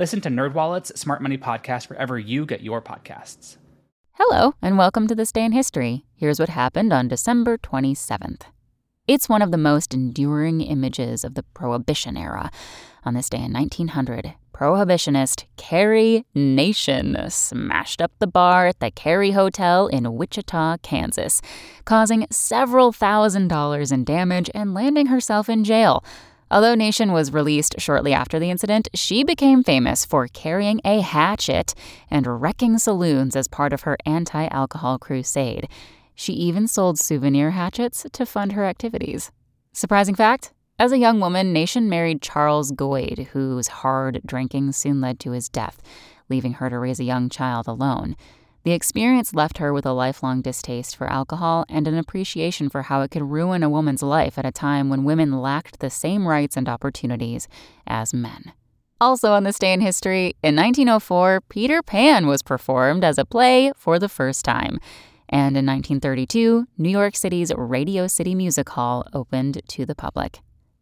Listen to NerdWallet's Smart Money Podcast wherever you get your podcasts. Hello, and welcome to This Day in History. Here's what happened on December 27th. It's one of the most enduring images of the Prohibition era. On this day in 1900, Prohibitionist Carry Nation smashed up the bar at the Carey Hotel in Wichita, Kansas, causing several thousand dollars in damage and landing herself in jail. Although Nation was released shortly after the incident, she became famous for carrying a hatchet and wrecking saloons as part of her anti alcohol crusade. She even sold souvenir hatchets to fund her activities. Surprising fact as a young woman, Nation married Charles Gloyd, whose hard drinking soon led to his death, leaving her to raise a young child alone. The experience left her with a lifelong distaste for alcohol and an appreciation for how it could ruin a woman's life at a time when women lacked the same rights and opportunities as men. Also, on this day in history, in 1904, Peter Pan was performed as a play for the first time. And in 1932, New York City's Radio City Music Hall opened to the public.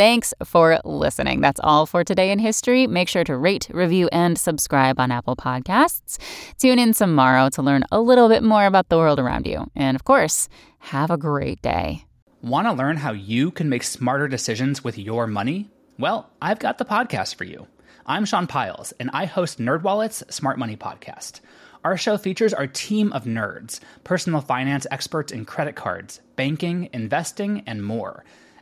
Thanks for listening. That's all for today in history. Make sure to rate, review, and subscribe on Apple Podcasts. Tune in tomorrow to learn a little bit more about the world around you. And of course, have a great day. Want to learn how you can make smarter decisions with your money? Well, I've got the podcast for you. I'm Sean Pyles, and I host NerdWallet's Smart Money Podcast. Our show features our team of nerds, personal finance experts in credit cards, banking, investing, and more